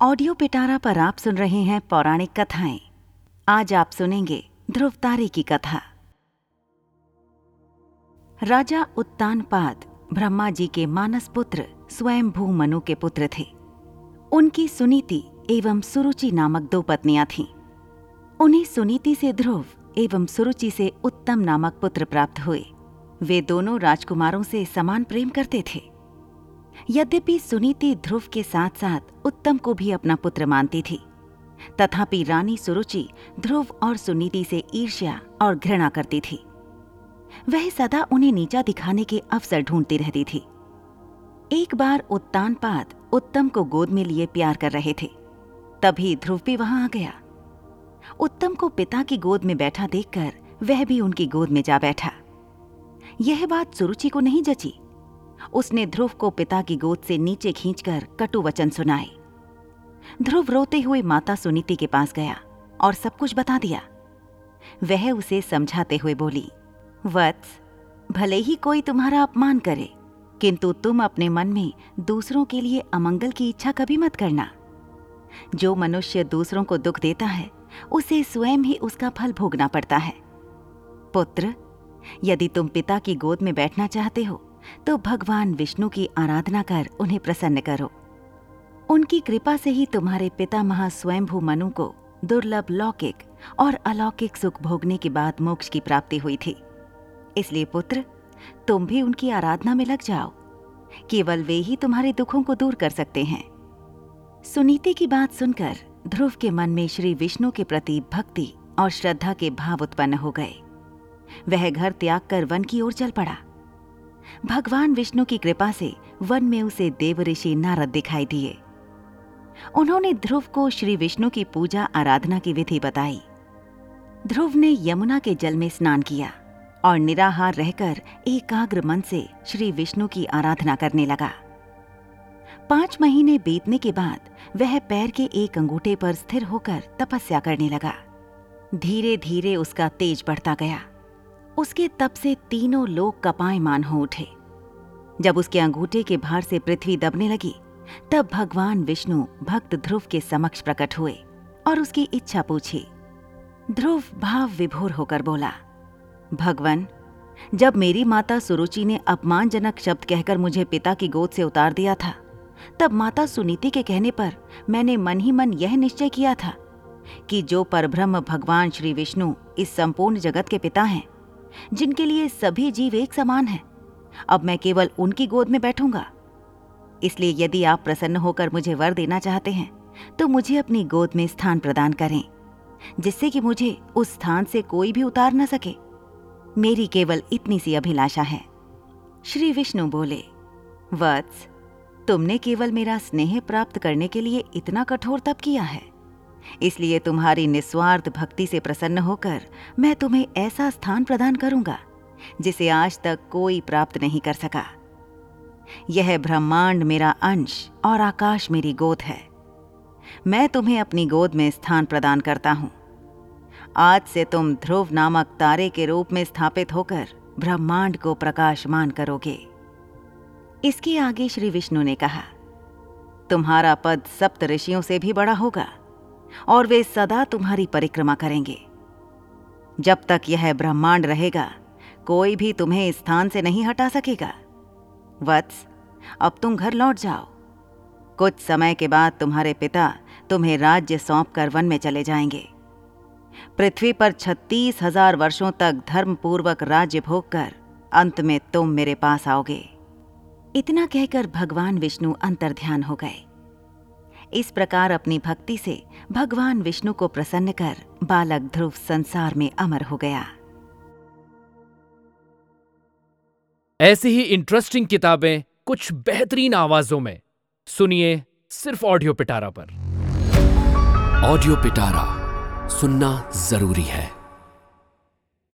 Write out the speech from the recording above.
Audio पिटारा पर आप सुन रहे हैं पौराणिक कथाएँ। आज आप सुनेंगे ध्रुव तारे की कथा। राजा उत्तानपाद ब्रह्मा जी के मानस पुत्र स्वयं भू मनु के पुत्र थे। उनकी सुनीति एवं सुरुचि नामक दो पत्नियाँ थीं। उन्हें सुनीति से ध्रुव एवं सुरुचि से उत्तम नामक पुत्र प्राप्त हुए। वे दोनों राजकुमारों से समान प्रेम करते थे। यद्यपि सुनीति ध्रुव के साथ साथ उत्तम को भी अपना पुत्र मानती थी, तथापि रानी सुरुचि ध्रुव और सुनीति से ईर्ष्या और घृणा करती थी। वह सदा उन्हें नीचा दिखाने के अवसर ढूंढती रहती थी। एक बार उत्तानपाद उत्तम को गोद में लिए प्यार कर रहे थे, तभी ध्रुव भी वहाँ आ गया। उत्तम को पिता की गोद में बैठा देखकर वह भी उनकी गोद में जा बैठा। यह बात सुरुचि को नहीं जची उसने ध्रुव को पिता की गोद से नीचे खींचकर कटु वचन सुनाए। ध्रुव रोते हुए माता सुनीति के पास गया और सब कुछ बता दिया। वह उसे समझाते हुए बोली, वत्स, भले ही कोई तुम्हारा अपमान करे, किंतु तुम अपने मन में दूसरों के लिए अमंगल की इच्छा कभी मत करना। जो मनुष्य दूसरों को दुख देता है, उसे स्वयं ही उसका फल भोगना पड़ता है। पुत्र, यदि तुम पिता की गोद में बैठना चाहते हो तो भगवान विष्णु की आराधना कर उन्हें प्रसन्न करो। उनकी कृपा से ही तुम्हारे पिता स्वयंभू मनु को दुर्लभ लौकिक और अलौकिक सुख भोगने के बाद मोक्ष की प्राप्ति हुई थी। इसलिए पुत्र, तुम भी उनकी आराधना में लग जाओ। केवल वे ही तुम्हारे दुखों को दूर कर सकते हैं। सुनीति की बात सुनकर ध्रुव के मन में श्री विष्णु के प्रति भक्ति और श्रद्धा के भाव उत्पन्न हो गए। वह घर त्याग कर वन की ओर चल पड़ा। भगवान विष्णु की कृपा से वन में उसे देव ऋषि नारद दिखाई दिए। उन्होंने ध्रुव को श्री विष्णु की पूजा आराधना की विधि बताई। ध्रुव ने यमुना के जल में स्नान किया और निराहार रहकर एकाग्र मन से श्री विष्णु की आराधना करने लगा। पाँच महीने बीतने के बाद वह पैर के एक अंगूठे पर स्थिर होकर तपस्या करने लगा। धीरे धीरे उसका तेज बढ़ता गया। उसके तप से तीनों लोग कपायमान हो उठे। जब उसके अंगूठे के भार से पृथ्वी दबने लगी, तब भगवान विष्णु भक्त ध्रुव के समक्ष प्रकट हुए और उसकी इच्छा पूछी। ध्रुव भाव विभोर होकर बोला, भगवान, जब मेरी माता सुरुचि ने अपमानजनक शब्द कहकर मुझे पिता की गोद से उतार दिया था, तब माता सुनीति के कहने पर मैंने मन ही मन यह निश्चय किया था कि जो परब्रह्म भगवान श्री विष्णु इस संपूर्ण जगत के पिता हैं जिनके लिए सभी जीव एक समान हैं। अब मैं केवल उनकी गोद में बैठूँगा। इसलिए यदि आप प्रसन्न होकर मुझे वर देना चाहते हैं तो मुझे अपनी गोद में स्थान प्रदान करें, जिससे कि मुझे उस स्थान से कोई भी उतार न सके। मेरी केवल इतनी सी अभिलाषा है। श्री विष्णु बोले, वत्स, तुमने केवल मेरा स्नेह प्राप्त करने के लिए इतना कठोर तप किया है। इसलिए तुम्हारी निस्वार्थ भक्ति से प्रसन्न होकर मैं तुम्हें ऐसा स्थान प्रदान करूँगा, जिसे आज तक कोई प्राप्त नहीं कर सका। यह ब्रह्मांड मेरा अंश और आकाश मेरी गोद है। मैं तुम्हें अपनी गोद में स्थान प्रदान करता हूँ। आज से तुम ध्रुव नामक तारे के रूप में स्थापित होकर ब्रह्मांड को प्रकाशमान करोगे। इसके आगे श्री विष्णु ने कहा, तुम्हारा पद सप्त ऋषियों से भी बड़ा होगा। और वे सदा तुम्हारी परिक्रमा करेंगे। जब तक यह ब्रह्मांड रहेगा, कोई भी तुम्हें स्थान से नहीं हटा सकेगा। वत्स, अब तुम घर लौट जाओ। कुछ समय के बाद तुम्हारे पिता तुम्हें राज्य सौंप कर वन में चले जाएँगे। पृथ्वी पर छत्तीस हज़ार वर्षों तक धर्मपूर्वक राज्य भोग कर अंत में तुम मेरे पास आओगे। इतना कहकर भगवान विष्णु अंतर्ध्यान हो गए। इस प्रकार अपनी भक्ति से भगवान विष्णु को प्रसन्न कर बालक ध्रुव संसार में अमर हो गया। ऐसी ही इंटरेस्टिंग किताबें कुछ बेहतरीन आवाजों में। सुनिए सिर्फ़ ऑडियो पिटारा पर। ऑडियो पिटारा सुनना ज़रूरी है।